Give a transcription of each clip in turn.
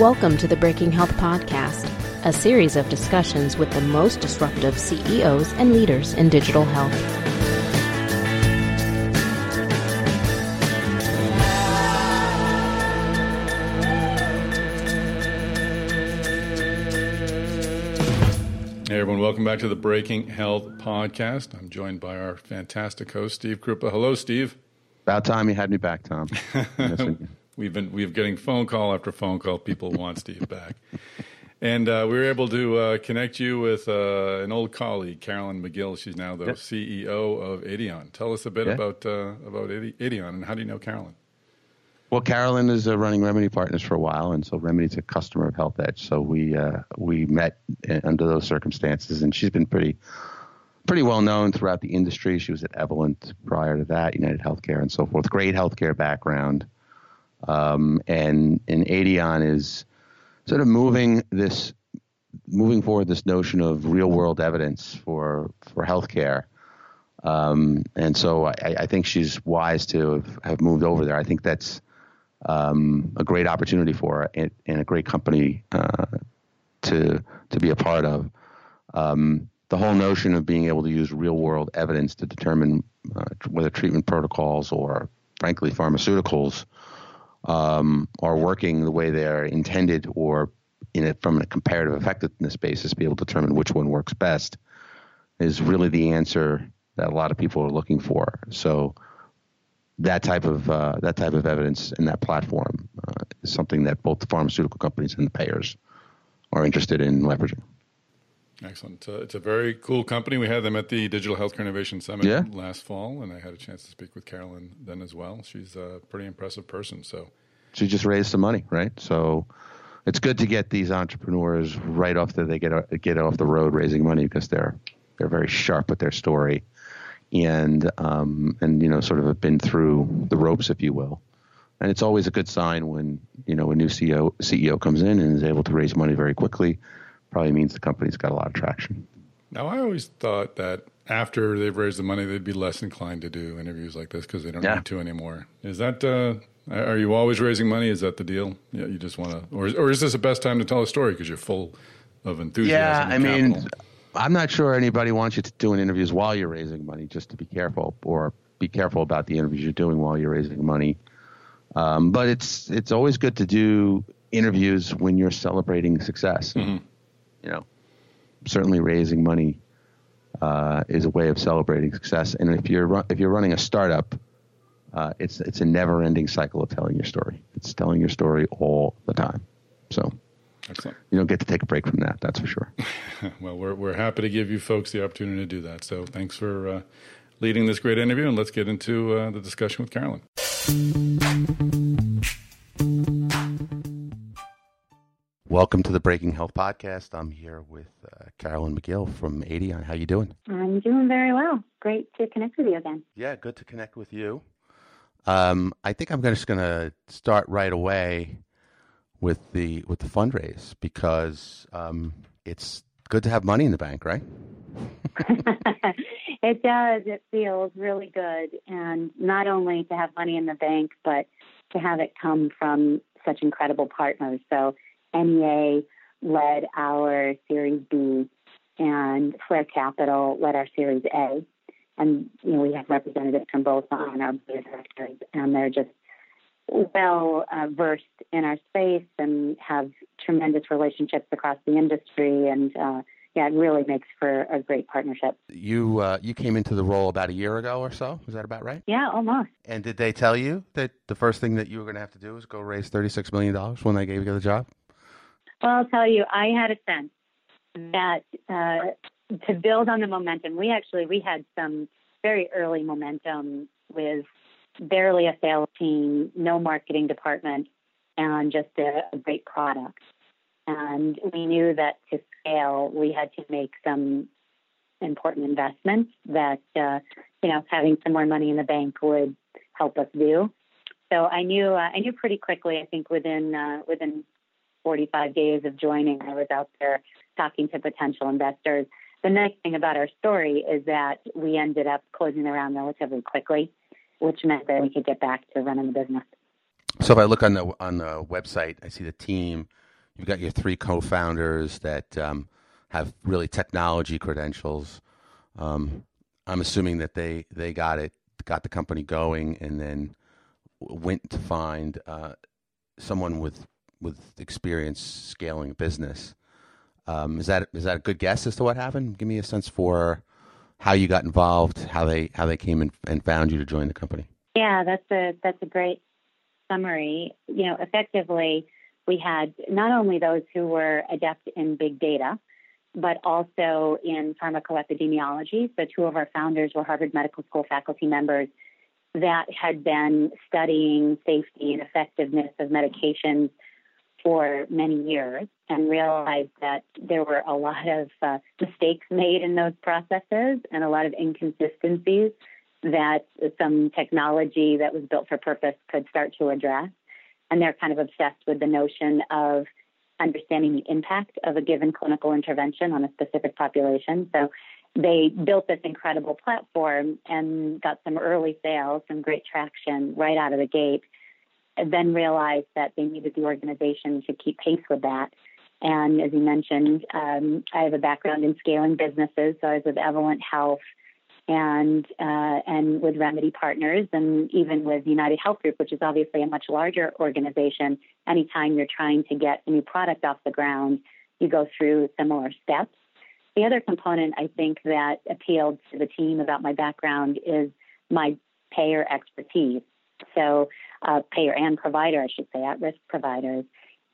Welcome to the Breaking Health Podcast, a series of discussions with the most disruptive CEOs and leaders in digital health. Hey everyone, welcome back to the Breaking Health Podcast. I'm joined by our fantastic host, Steve Krupa. Hello, Steve. About time you had me back, Tom. we've been we've getting phone call after phone call. People want Steve back, and uh, we were able to uh, connect you with uh, an old colleague, Carolyn Magill. She's now the yep. CEO of Aetion. Tell us a bit yeah. about uh, about Aetion and how do you know Carolyn? Well, Carolyn is uh, running Remedy Partners for a while, and so Remedy's a customer of HealthEdge. So we uh, we met uh, under those circumstances, and she's been pretty pretty well known throughout the industry. She was at Evolent prior to that, United Healthcare, and so forth. Great healthcare background, um, and and Aetion is sort of moving this moving forward this notion of real world evidence for for healthcare. Um, and so I, I, think she's wise to have, have moved over there. I think that's um, a great opportunity for her and, and a great company uh, to to be a part of. Um, the whole notion of being able to use real world evidence to determine uh, whether treatment protocols or, frankly, pharmaceuticals um, are working the way they're intended or in it from a comparative effectiveness basis, be able to determine which one works best is really the answer that a lot of people are looking for. So that type of uh, that type of evidence in that platform uh, is something that both the pharmaceutical companies and the payers are interested in leveraging. Excellent. It's a, it's a very cool company. We had them at the Digital Healthcare Innovation Summit yeah. last fall, and I had a chance to speak with Carolyn then as well. She's a pretty impressive person. So she just raised some money, right? So it's good to get these entrepreneurs right off the they get get off the road raising money because they're they're very sharp with their story and um, and you know sort of have been through the ropes, if you will. And it's always a good sign when you know a new CEO CEO comes in and is able to raise money very quickly. Probably means the company's got a lot of traction. Now, I always thought that after they've raised the money, they'd be less inclined to do interviews like this because they don't yeah. need to anymore. Is that? Uh, are you always raising money? Is that the deal? Yeah, you just want to, or or is this the best time to tell a story because you're full of enthusiasm? Yeah, I mean, I'm not sure anybody wants you to do an interviews while you're raising money, just to be careful, or be careful about the interviews you're doing while you're raising money. Um, but it's it's always good to do interviews when you're celebrating success. Mm-hmm. You know, certainly raising money uh, is a way of celebrating success. And if you're if you're running a startup, uh, it's it's a never-ending cycle of telling your story. It's telling your story all the time. So. Excellent. You don't get to take a break from that, that's for sure. well, we're, we're happy to give you folks the opportunity to do that. So thanks for uh, leading this great interview, and let's get into uh, the discussion with Carolyn. Welcome to the Breaking Health Podcast. I'm here with uh, Carolyn Magill from Aetion. How you doing? I'm doing very well. Great to connect with you again. Yeah, good to connect with you. Um, I think I'm just going to start right away with the with the fundraise because um, it's good to have money in the bank, right? it does. It feels really good, and not only to have money in the bank, but to have it come from such incredible partners. So NEA led our Series B, and Flare Capital led our Series A. And you know we have representatives from both on our board of directors, and they're just well uh, versed in our space and have tremendous relationships across the industry and uh, yeah, it really makes for a great partnership. You uh, you came into the role about a year ago or so. Is that about right? Yeah, almost. And did they tell you that the first thing that you were going to have to do was go raise thirty six million dollars when they gave you the job? Well, I'll tell you, I had a sense that uh, to build on the momentum, we actually we had some very early momentum with barely a sales team, no marketing department, and just a, a great product. And we knew that to scale, we had to make some important investments that, uh, you know, having some more money in the bank would help us do. So I knew, uh, I knew pretty quickly. I think within uh, within 45 days of joining, I was out there talking to potential investors. The nice thing about our story is that we ended up closing the round relatively quickly which meant that we could get back to running the business. So if I look on the on the website, I see the team you've got your three co-founders that um, have really technology credentials. Um, I'm assuming that they they got it, got the company going, and then went to find uh, someone with with experience scaling a business. Um, is that is that a good guess as to what happened? Give me a sense for how you got involved, how they how they came in and found you to join the company. Yeah, that's a that's a great summary. You know, effectively, we had not only those who were adept in big data, but also in pharmacoepidemiology. So, two of our founders were Harvard Medical School faculty members that had been studying safety and effectiveness of medications for many years and realized that there were a lot of uh, mistakes made in those processes and a lot of inconsistencies that some technology that was built for purpose could start to address. And they're kind of obsessed with the notion of understanding the impact of a given clinical intervention on a specific population. So they built this incredible platform and got some early sales, some great traction right out of the gate, then realized that they needed the organization to keep pace with that. And as you mentioned, um, I have a background in scaling businesses. So I was with Evolent Health and uh, and with Remedy Partners, and even with United Health Group, which is obviously a much larger organization. Anytime you're trying to get a new product off the ground, you go through similar steps. The other component I think that appealed to the team about my background is my payer expertise. So, uh, payer and provider, I should say, at risk providers.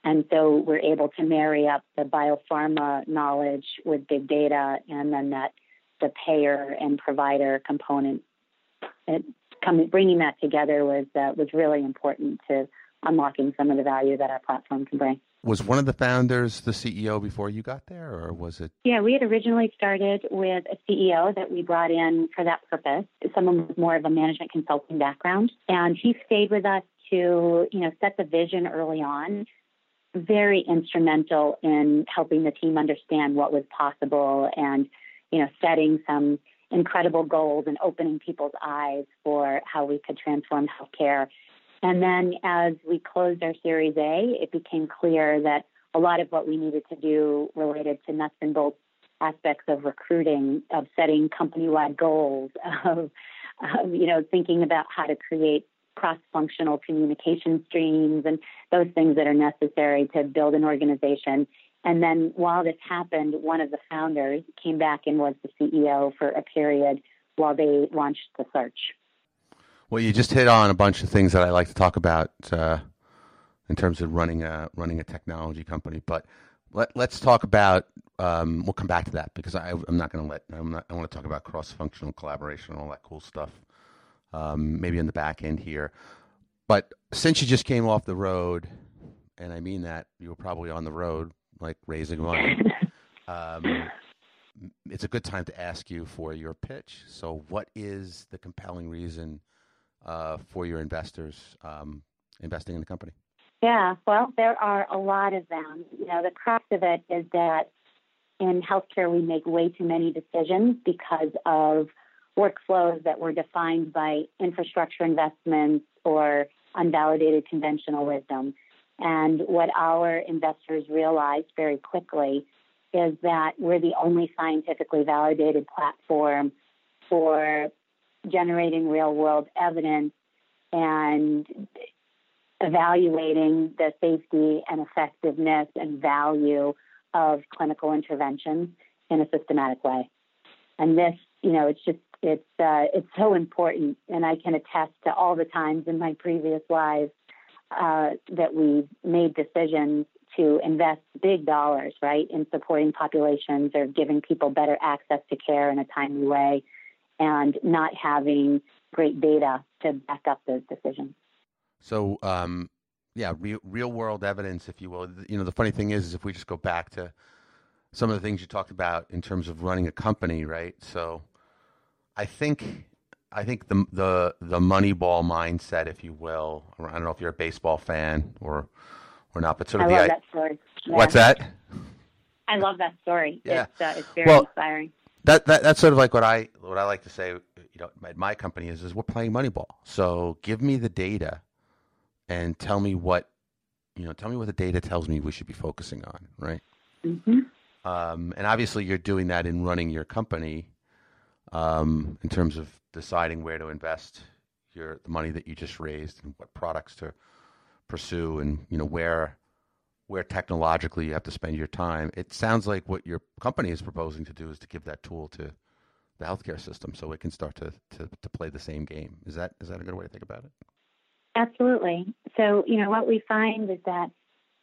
And so we're able to marry up the biopharma knowledge with big data and then that the payer and provider component. Coming, bringing that together was uh, was really important to unlocking some of the value that our platform can bring. Was one of the founders the CEO before you got there, or was it? Yeah, we had originally started with a CEO that we brought in for that purpose. Someone with more of a management consulting background, and he stayed with us to you know set the vision early on. Very instrumental in helping the team understand what was possible and you know, setting some incredible goals and opening people's eyes for how we could transform healthcare. And then as we closed our Series A, it became clear that a lot of what we needed to do related to nuts and bolts aspects of recruiting, of setting company-wide goals, of, of you know thinking about how to create cross-functional communication streams and those things that are necessary to build an organization and then while this happened, one of the founders came back and was the CEO for a period while they launched the search. Well, you just hit on a bunch of things that I like to talk about uh, in terms of running a running a technology company. But let, us talk about. Um, we'll come back to that because I, am not going to let. I'm not, I want to talk about cross functional collaboration and all that cool stuff. Um, maybe in the back end here. But since you just came off the road, and I mean that you were probably on the road like raising money. um, it's a good time to ask you for your pitch. So, what is the compelling reason uh, for your investors um, investing in the company? Yeah, well, there are a lot of them. You know, the crux of it is that in healthcare we make way too many decisions because of workflows that were defined by infrastructure investments or unvalidated conventional wisdom. And what our investors realized very quickly is that we're the only scientifically validated platform for generating real world evidence and evaluating the safety and effectiveness and value of clinical interventions in a systematic way. And this, you know, it's just it's uh, it's so important, and I can attest to all the times in my previous lives uh, that we've made decisions to invest big dollars, right, in supporting populations or giving people better access to care in a timely way, and not having great data to back up those decisions. So, um, yeah, real, real world evidence, if you will. You know, the funny thing is, is if we just go back to some of the things you talked about in terms of running a company, right? So, I think I think the the the Moneyball mindset, if you will. I don't know if you're a baseball fan or or not, but sort of I the love that story. Yeah. What's that? I love that story. Yeah. It's, uh, it's very well, inspiring. That, that that's sort of like what I what I like to say. You know, at my company is is we're playing Moneyball. So give me the data, and tell me what you know, tell me what the data tells me we should be focusing on, right? Mm-hmm. Um, and obviously, you're doing that in running your company um, in terms of deciding where to invest your the money that you just raised and what products to pursue, and you know where where technologically you have to spend your time. It sounds like what your company is proposing to do is to give that tool to the healthcare system so it can start to, to, to play the same game. Is that is that a good way to think about it? Absolutely. So, you know, what we find is that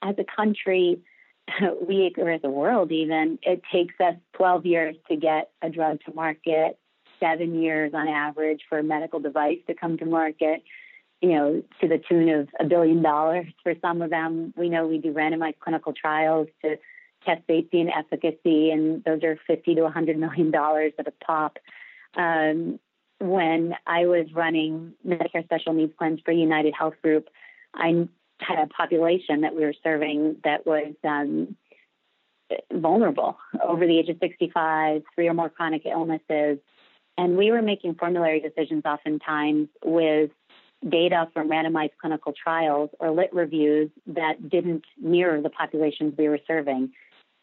as a country, we, or as a world even, it takes us 12 years to get a drug to market, seven years on average for a medical device to come to market, you know, to the tune of a billion dollars for some of them. We know we do randomized clinical trials to test safety and efficacy, and those are 50 to 100 million dollars at a pop. Um, when I was running Medicare special needs plans for United Health Group, I had a population that we were serving that was um, vulnerable over the age of 65, three or more chronic illnesses. And we were making formulary decisions oftentimes with data from randomized clinical trials or lit reviews that didn't mirror the populations we were serving.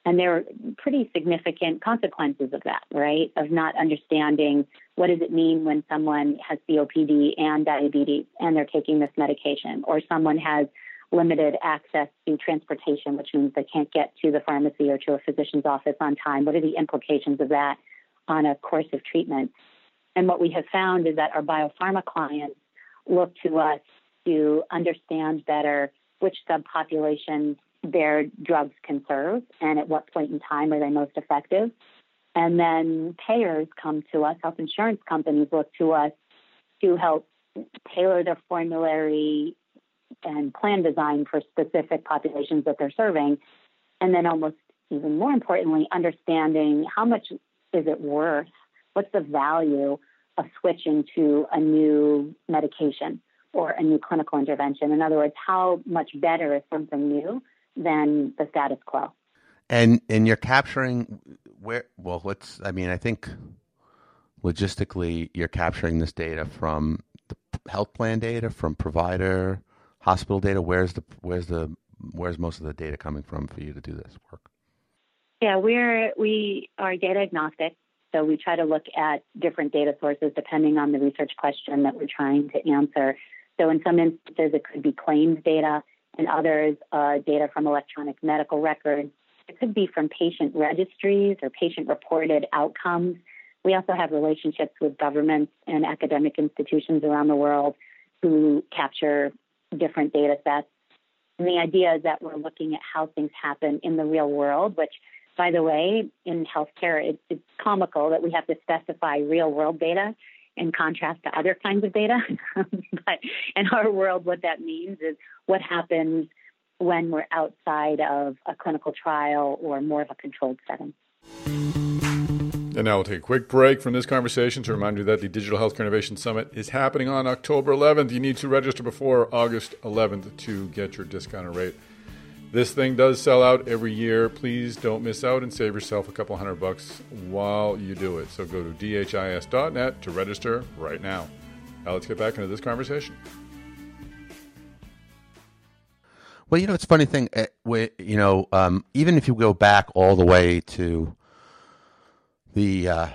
And there are pretty significant consequences of that, right? Of not understanding what does it mean when someone has COPD and diabetes and they're taking this medication, or someone has limited access to transportation, which means they can't get to the pharmacy or to a physician's office on time. What are the implications of that on a course of treatment? And what we have found is that our biopharma clients look to us to understand better which subpopulations their drugs can serve and at what point in time are they most effective. And then payers come to us, health insurance companies look to us to help tailor their formulary and plan design for specific populations that they're serving. And then, almost even more importantly, understanding how much is it worth? What's the value of switching to a new medication or a new clinical intervention? In other words, how much better is something new than the status quo? And and you're capturing where? Well, let's. I mean, I think logistically, you're capturing this data from the health plan data, from provider hospital data? Where's the where's the where's most of the data coming from for you to do this work? Yeah, we're we are data agnostic, so we try to look at different data sources depending on the research question that we're trying to answer. So in some instances, it could be claims data, and others, uh, data from electronic medical records. It could be from patient registries or patient reported outcomes. We also have relationships with governments and academic institutions around the world who capture different data sets. And the idea is that we're looking at how things happen in the real world, which, by the way, in healthcare, it, it's comical that we have to specify real world data in contrast to other kinds of data. but in our world, what that means is what happens when we're outside of a clinical trial or more of a controlled setting. And now we'll take a quick break from this conversation to remind you that the Digital Healthcare Innovation Summit is happening on October 11th. You need to register before August 11th to get your discounted rate. This thing does sell out every year. Please don't miss out and save yourself a couple hundred bucks while you do it. So go to dhis.net to register right now. Now let's get back into this conversation. Well, you know, it's a funny thing. Uh, you know, um, even if you go back all the way to the uh,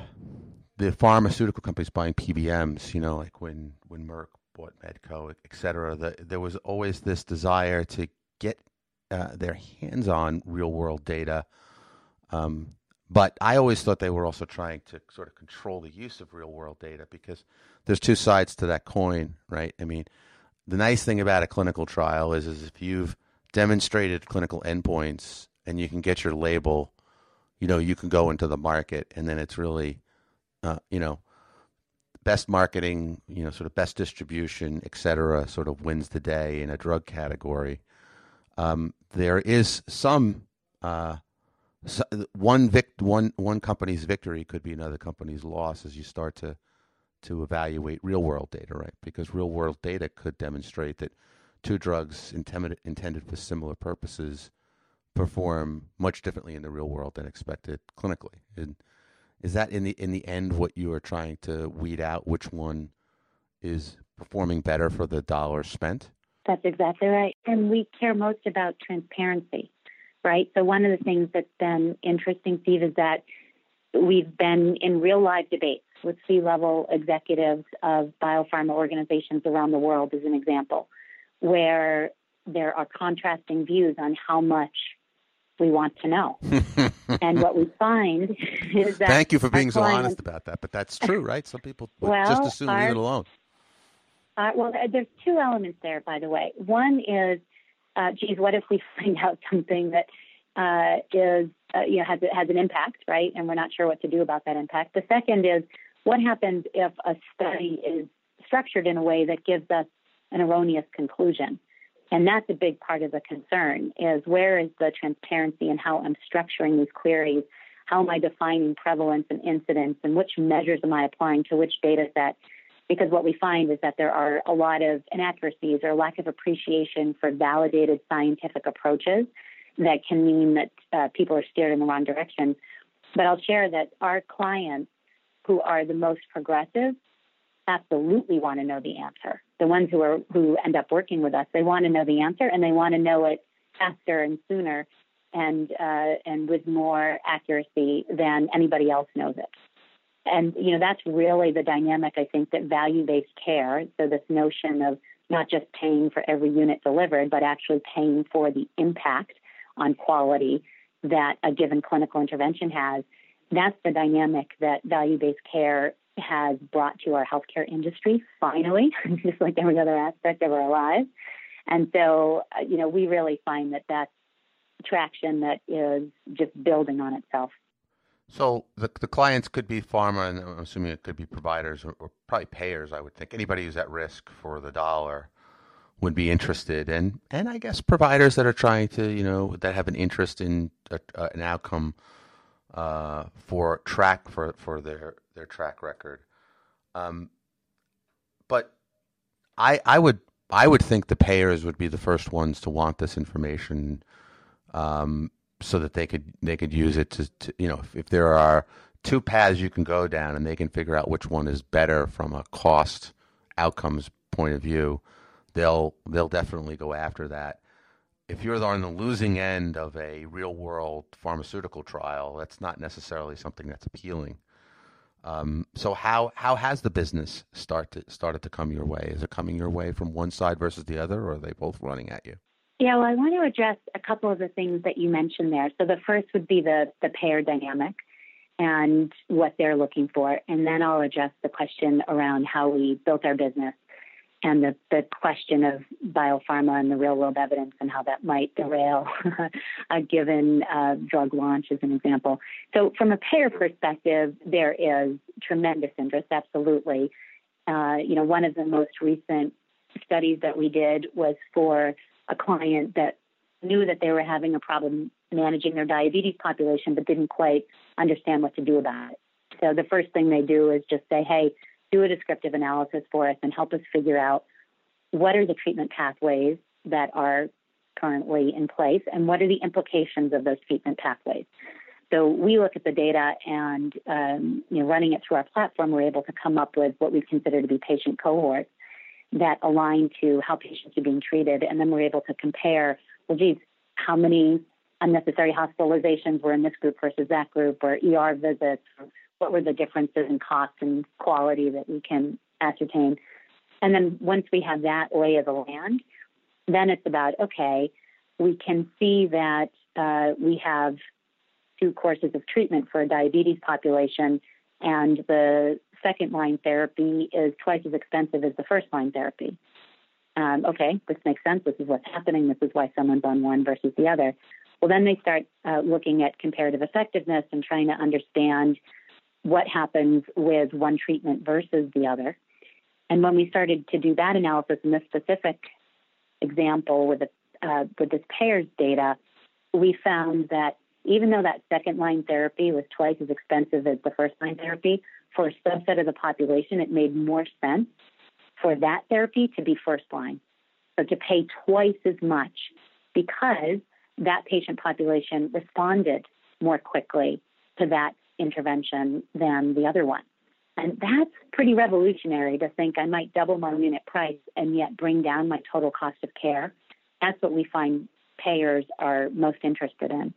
the pharmaceutical companies buying PBMs, you know, like when when Merck bought Medco, et cetera, the, there was always this desire to get uh, their hands on real world data. Um, but I always thought they were also trying to sort of control the use of real world data because there's two sides to that coin, right? I mean, the nice thing about a clinical trial is, is if you've demonstrated clinical endpoints and you can get your label you know you can go into the market and then it's really uh, you know best marketing you know sort of best distribution et cetera sort of wins the day in a drug category um, there is some uh, one vict one one company's victory could be another company's loss as you start to to evaluate real world data right because real world data could demonstrate that two drugs intended intended for similar purposes perform much differently in the real world than expected clinically. And is that in the in the end what you are trying to weed out? Which one is performing better for the dollar spent? That's exactly right. And we care most about transparency, right? So, one of the things that's been interesting, Steve, is that we've been in real live debates with C level executives of biopharma organizations around the world, as an example, where there are contrasting views on how much we want to know. and what we find is that. Thank you for being so honest about that, but that's true, right? Some people well, just assume leave it alone. Uh, well, there's two elements there, by the way. One is, uh, geez, what if we find out something that uh, is, uh, you know, has has an impact, right? And we're not sure what to do about that impact. The second is, what happens if a study is structured in a way that gives us an erroneous conclusion? And that's a big part of the concern is where is the transparency in how I'm structuring these queries? How am I defining prevalence and incidence and which measures am I applying to which data set? Because what we find is that there are a lot of inaccuracies or lack of appreciation for validated scientific approaches that can mean that uh, people are steered in the wrong direction. But I'll share that our clients who are the most progressive absolutely want to know the answer. The ones who are who end up working with us, they want to know the answer and they want to know it faster and sooner and uh, and with more accuracy than anybody else knows it. And you know that's really the dynamic I think that value-based care. So this notion of not just paying for every unit delivered, but actually paying for the impact on quality that a given clinical intervention has. That's the dynamic that value-based care has brought to our healthcare industry, finally, just like every other aspect of our lives. And so, uh, you know, we really find that that's traction that is just building on itself. So the the clients could be pharma, and I'm assuming it could be providers or, or, probably payers. I would think anybody who's at risk for the dollar would be interested, and and I guess providers that are trying to you know that have an interest in a, uh, an outcome uh, for track for for their their track record. Um, but I I would I would think the payers would be the first ones to want this information, um, so that they could they could use it to, to you know if, if, there are two paths you can go down and they can figure out which one is better from a cost outcomes point of view, they'll they'll definitely go after that. If you're on the losing end of a real world pharmaceutical trial, that's not necessarily something that's appealing. Um, so how how has the business start to, started to come your way? Is it coming your way from one side versus the other, or are they both running at you? Yeah, well, I want to address a couple of the things that you mentioned there. So the first would be the the payer dynamic and what they're looking for, and then I'll address the question around how we built our business and the, the question of biopharma and the real world evidence and how that might derail a given uh, drug launch, as an example. So, from a payer perspective, there is tremendous interest, absolutely. Uh, you know, one of the most recent studies that we did was for a client that knew that they were having a problem managing their diabetes population, but didn't quite understand what to do about it. So, the first thing they do is just say, hey, do a descriptive analysis for us and help us figure out what are the treatment pathways that are currently in place and what are the implications of those treatment pathways. So we look at the data and um, you know, running it through our platform, we're able to come up with what we consider to be patient cohorts that align to how patients are being treated, and then we're able to compare. Well, geez, how many unnecessary hospitalizations were in this group versus that group, or ER visits, what were the differences in cost and quality that we can ascertain. And then once we have that lay of the land, then it's about okay, we can see that uh, we have two courses of treatment for a diabetes population, and the second line therapy is twice as expensive as the first line therapy. Um, okay, this makes sense. This is what's happening. This is why someone's on one versus the other. Well, then they start uh, looking at comparative effectiveness and trying to understand what happens with one treatment versus the other. And when we started to do that analysis in this specific example with the, uh, with this payers data, we found that even though that second line therapy was twice as expensive as the first line therapy, for a subset of the population, it made more sense for that therapy to be first line. So to pay twice as much because that patient population responded more quickly to that intervention than the other one. And that's pretty revolutionary to think I might double my unit price and yet bring down my total cost of care. That's what we find payers are most interested in.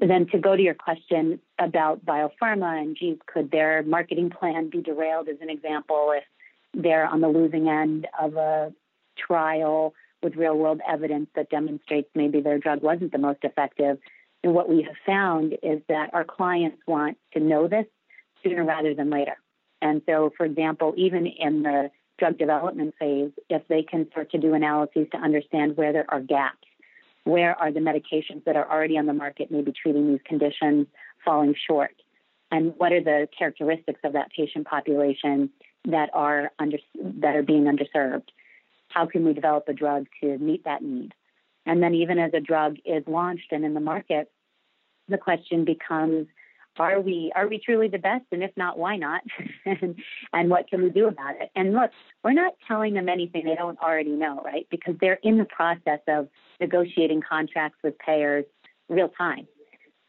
Then to go to your question about biopharma and geez, could their marketing plan be derailed as an example if they're on the losing end of a trial with real world evidence that demonstrates maybe their drug wasn't the most effective? And what we have found is that our clients want to know this sooner rather than later. And so, for example, even in the drug development phase, if they can start to do analyses to understand where there are gaps, where are the medications that are already on the market, maybe treating these conditions, falling short, and what are the characteristics of that patient population that are under, that are being underserved? How can we develop a drug to meet that need? And then, even as a drug is launched and in the market, the question becomes are we are we truly the best? And if not why not? And, and what can we do about it? And look we're not telling them anything they don't already know right? Because they're in the process of negotiating contracts with payers real time.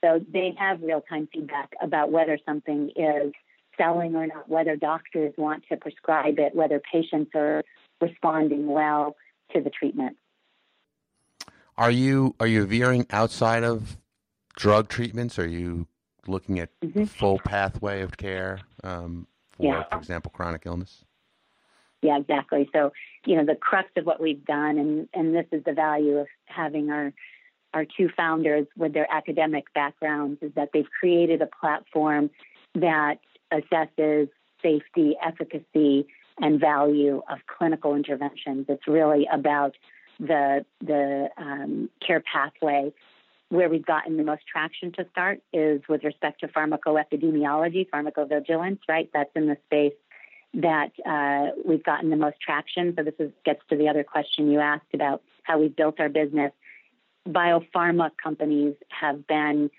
So they have real time feedback about whether something is selling or not whether doctors want to prescribe it whether patients are responding well to the treatment. Are you are you veering outside of drug treatments? Are you looking at mm-hmm. full pathway of care um, for, yeah. for example, chronic illness? Yeah, exactly. So, you know, the crux of what we've done, and, and this is the value of having our our two founders with their academic backgrounds, is that they've created a platform that assesses safety, efficacy, and value of clinical interventions. It's really about the the um, care pathway where we've gotten the most traction to start is with respect to pharmacoepidemiology, pharmacovigilance, right? That's in the space that uh, we've gotten the most traction. So this is, gets to the other question you asked about how we built our business. Biopharma companies have been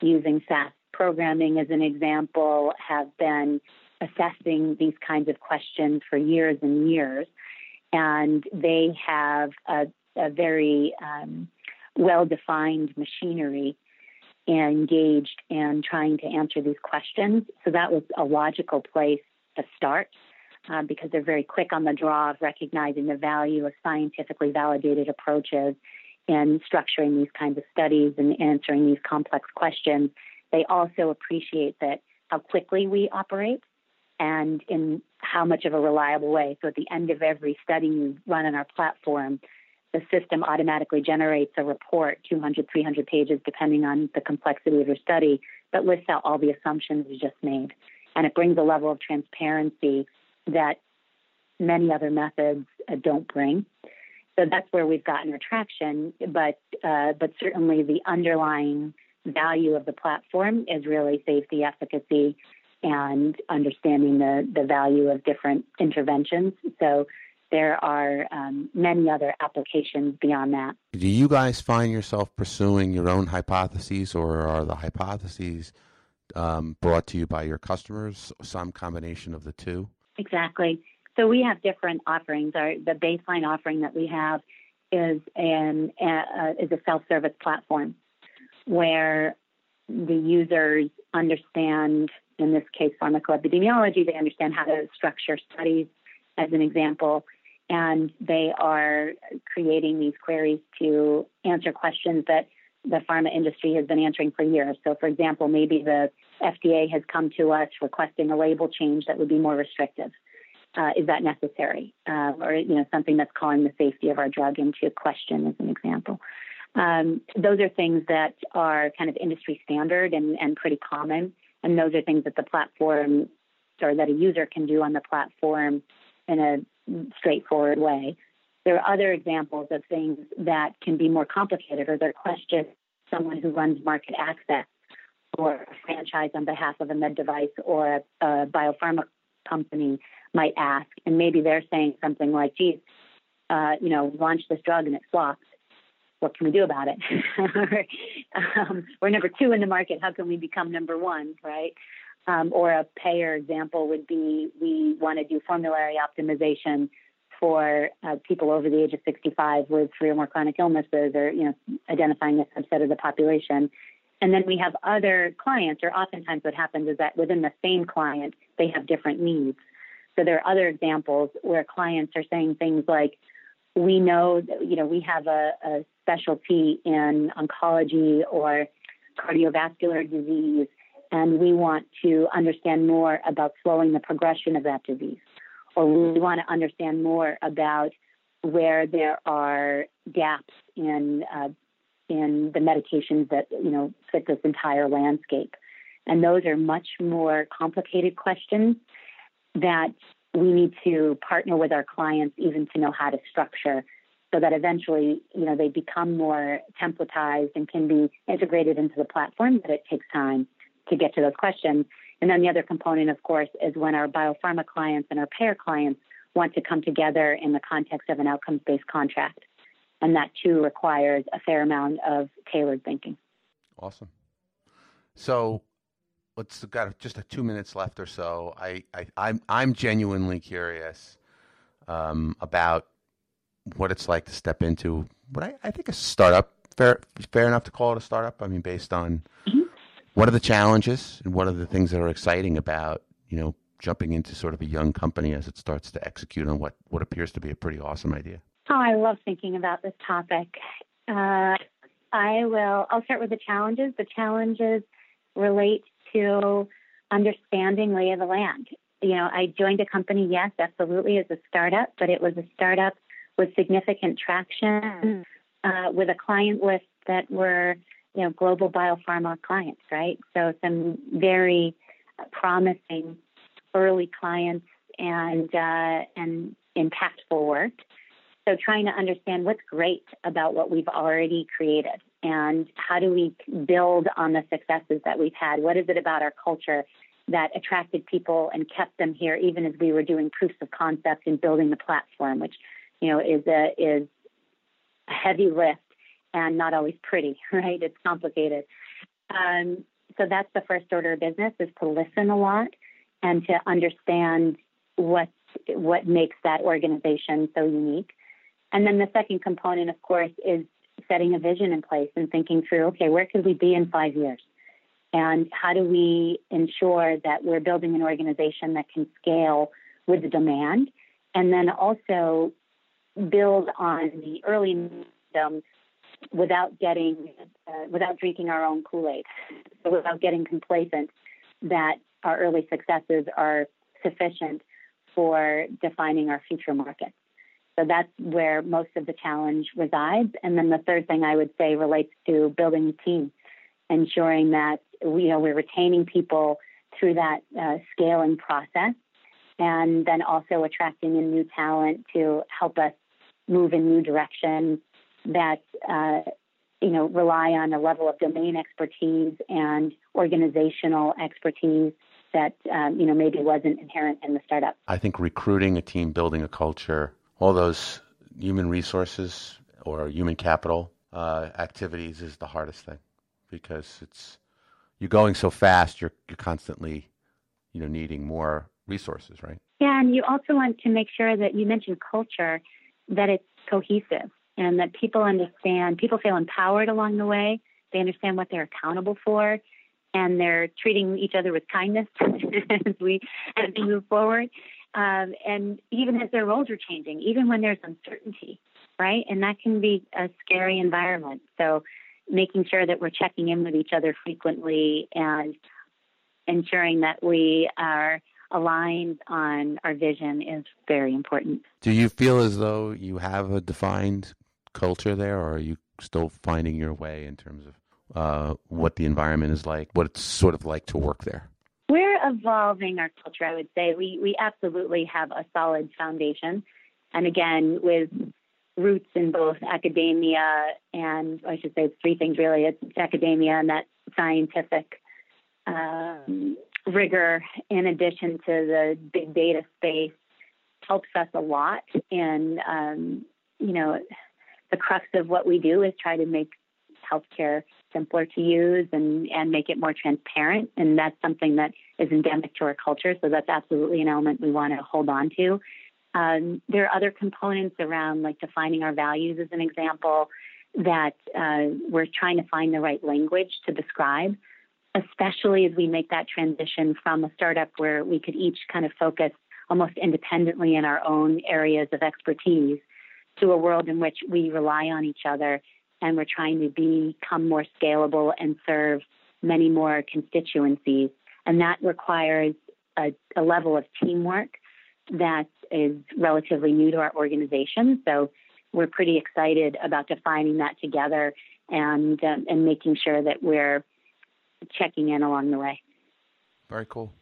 using SAS programming as an example, have been assessing these kinds of questions for years and years. And they have a, a very um, well defined machinery engaged in trying to answer these questions. So that was a logical place to start uh, because they're very quick on the draw of recognizing the value of scientifically validated approaches in structuring these kinds of studies and answering these complex questions. They also appreciate that how quickly we operate and in how much of a reliable way. So at the end of every study you run on our platform, the system automatically generates a report, 200, 300 pages, depending on the complexity of your study, that lists out all the assumptions you just made. And it brings a level of transparency that many other methods uh, don't bring. So that's where we've gotten traction. But uh, but certainly the underlying value of the platform is really safety, efficacy, and understanding the the value of different interventions. So there are um, many other applications beyond that. Do you guys find yourself pursuing your own hypotheses, or are the hypotheses um, brought to you by your customers, some combination of the two? Exactly. So we have different offerings. Our, the baseline offering that we have is an uh, is a self-service platform where the users understand, in this case, pharmacoepidemiology. They understand how to structure studies, as an example, and they are creating these queries to answer questions that the pharma industry has been answering for years. So, for example, maybe the FDA has come to us requesting a label change that would be more restrictive. Uh, is that necessary? Uh, or you know something that's calling the safety of our drug into question, as an example. Um, those are things that are kind of industry standard and, and pretty common, and those are things that the platform or that a user can do on the platform in a straightforward way. There are other examples of things that can be more complicated, or they're questions someone who runs market access or a franchise on behalf of a med device or a, a biopharma company might ask. And maybe they're saying something like, geez, uh, you know, launch this drug and it flops. What can we do about it? um, we're number two in the market. How can we become number one, right? Um, or a payer example would be we want to do formulary optimization for uh, people over the age of 65 with three or more chronic illnesses, or you know, identifying a subset of the population. And then we have other clients, or oftentimes what happens is that within the same client, they have different needs. So there are other examples where clients are saying things like, we know that, you know, we have a, a specialty in oncology or cardiovascular disease, and we want to understand more about slowing the progression of that disease. Or we want to understand more about where there are gaps in uh, in the medications that you know fit this entire landscape. And those are much more complicated questions that we need to partner with our clients even to know how to structure so that eventually, you know, they become more templatized and can be integrated into the platform, but it takes time to get to those questions. And then the other component, of course, is when our biopharma clients and our payer clients want to come together in the context of an outcomes based contract. And that too requires a fair amount of tailored thinking. Awesome. So let's got just a two minutes left or so. I, I I'm I'm genuinely curious um, about what it's like to step into what I, I think a startup. Fair fair enough to call it a startup. I mean, based on mm-hmm. What are the challenges and what are the things that are exciting about you know jumping into sort of a young company as it starts to execute on what what appears to be a pretty awesome idea. Oh, I love thinking about this topic. Uh, I will. I'll start with the challenges. The challenges relate to understanding lay of the land. You know, I joined a company, yes, absolutely, as a startup, but it was a startup with significant traction, uh, with a client list that were, you know, global biopharma clients, right? So some very promising early clients and uh, and impactful work. So trying to understand what's great about what we've already created and how do we build on the successes that we've had? What is it about our culture that attracted people and kept them here, even as we were doing proofs of concept and building the platform, which you know is a is a heavy lift and not always pretty, right? It's complicated. Um, so that's the first order of business is to listen a lot and to understand what what makes that organization so unique. And then the second component, of course, is setting a vision in place and thinking through, okay, where could we be in five years? And how do we ensure that we're building an organization that can scale with the demand? And then also build on the early without getting, uh, without drinking our own Kool Aid, so without getting complacent that our early successes are sufficient for defining our future markets. So that's where most of the challenge resides. And then the third thing I would say relates to building a team, ensuring that we, you know, we're retaining people through that uh, scaling process, and then also attracting in new talent to help us move in new directions that uh, you know rely on a level of domain expertise and organizational expertise that um, you know maybe wasn't inherent in the startup. I think recruiting a team, building a culture, all those human resources or human capital uh, activities is the hardest thing because it's you're going so fast. You're you're constantly, you know, needing more resources, right? Yeah, and you also want to make sure that you mentioned culture, that it's cohesive and that people understand. People feel empowered along the way. They understand what they're accountable for, and they're treating each other with kindness as we as we move forward. Um, and even as their roles are changing, even when there's uncertainty, right? And that can be a scary environment. So, making sure that we're checking in with each other frequently and ensuring that we are aligned on our vision is very important. Do you feel as though you have a defined culture there, or are you still finding your way in terms of uh, what the environment is like, what it's sort of like to work there? We're evolving our culture, I would say. We, we absolutely have a solid foundation. And again, with roots in both academia and I should say three things really. It's academia and that scientific um, rigor in addition to the big data space helps us a lot in um, you know the crux of what we do is try to make healthcare simpler to use and, and make it more transparent. And that's something that is endemic to our culture. So that's absolutely an element we want to hold on to. Um, there are other components around like defining our values as an example that uh, we're trying to find the right language to describe, especially as we make that transition from a startup where we could each kind of focus almost independently in our own areas of expertise to a world in which we rely on each other and we're trying to become more scalable and serve many more constituencies. And that requires a, a level of teamwork that is relatively new to our organization. So we're pretty excited about defining that together and uh, and making sure that we're checking in along the way. Very cool.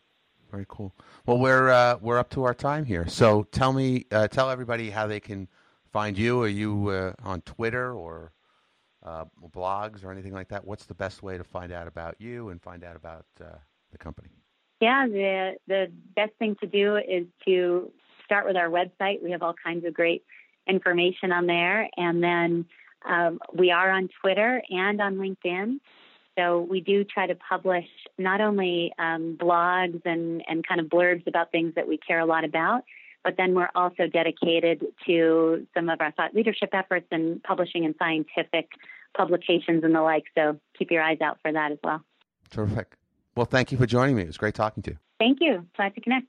Very cool. Well, we're uh, we're up to our time here. So tell me, uh, tell everybody how they can find you. Are you uh, on Twitter or uh, blogs or anything like that? What's the best way to find out about you and find out about uh, the company? Yeah, the the best thing to do is to start with our website. We have all kinds of great information on there, and then um, we are on Twitter and on LinkedIn. So we do try to publish not only um, blogs and, and kind of blurbs about things that we care a lot about, but then we're also dedicated to some of our thought leadership efforts and publishing in scientific publications and the like. So keep your eyes out for that as well. Terrific. Well, thank you for joining me. It was great talking to you. Thank you. Glad to connect.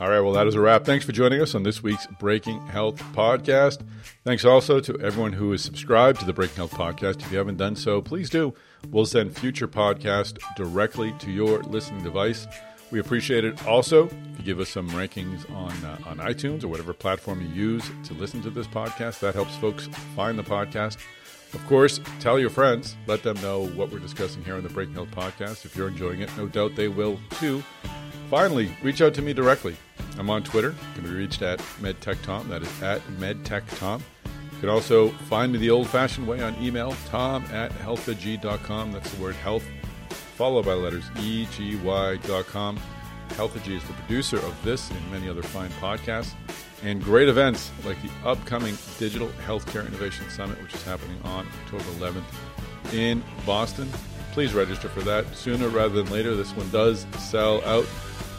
All right, well, that is a wrap. Thanks for joining us on this week's Breaking Health podcast. Thanks also to everyone who is subscribed to the Breaking Health podcast. If you haven't done so, please do. We'll send future podcasts directly to your listening device. We appreciate it also if you give us some rankings on uh, on iTunes or whatever platform you use to listen to this podcast. That helps folks find the podcast. Of course, tell your friends. Let them know what we're discussing here on the Breaking Health podcast. If you're enjoying it, no doubt they will too. Finally, reach out to me directly. I'm on Twitter. Can be reached at MedTechTom. That is at MedTechTom. You can also find me the old-fashioned way on email, tom at healthegy.com. That's the word health, followed by letters E-G-Y.com. Healthegy is the producer of this and many other fine podcasts and great events like the upcoming Digital Healthcare Innovation Summit, which is happening on October 11th in Boston. Please register for that sooner rather than later. This one does sell out.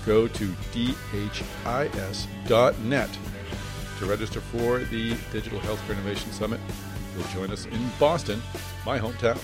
Go to dhis.net to register for the Digital Healthcare Innovation Summit. You'll join us in Boston, my hometown.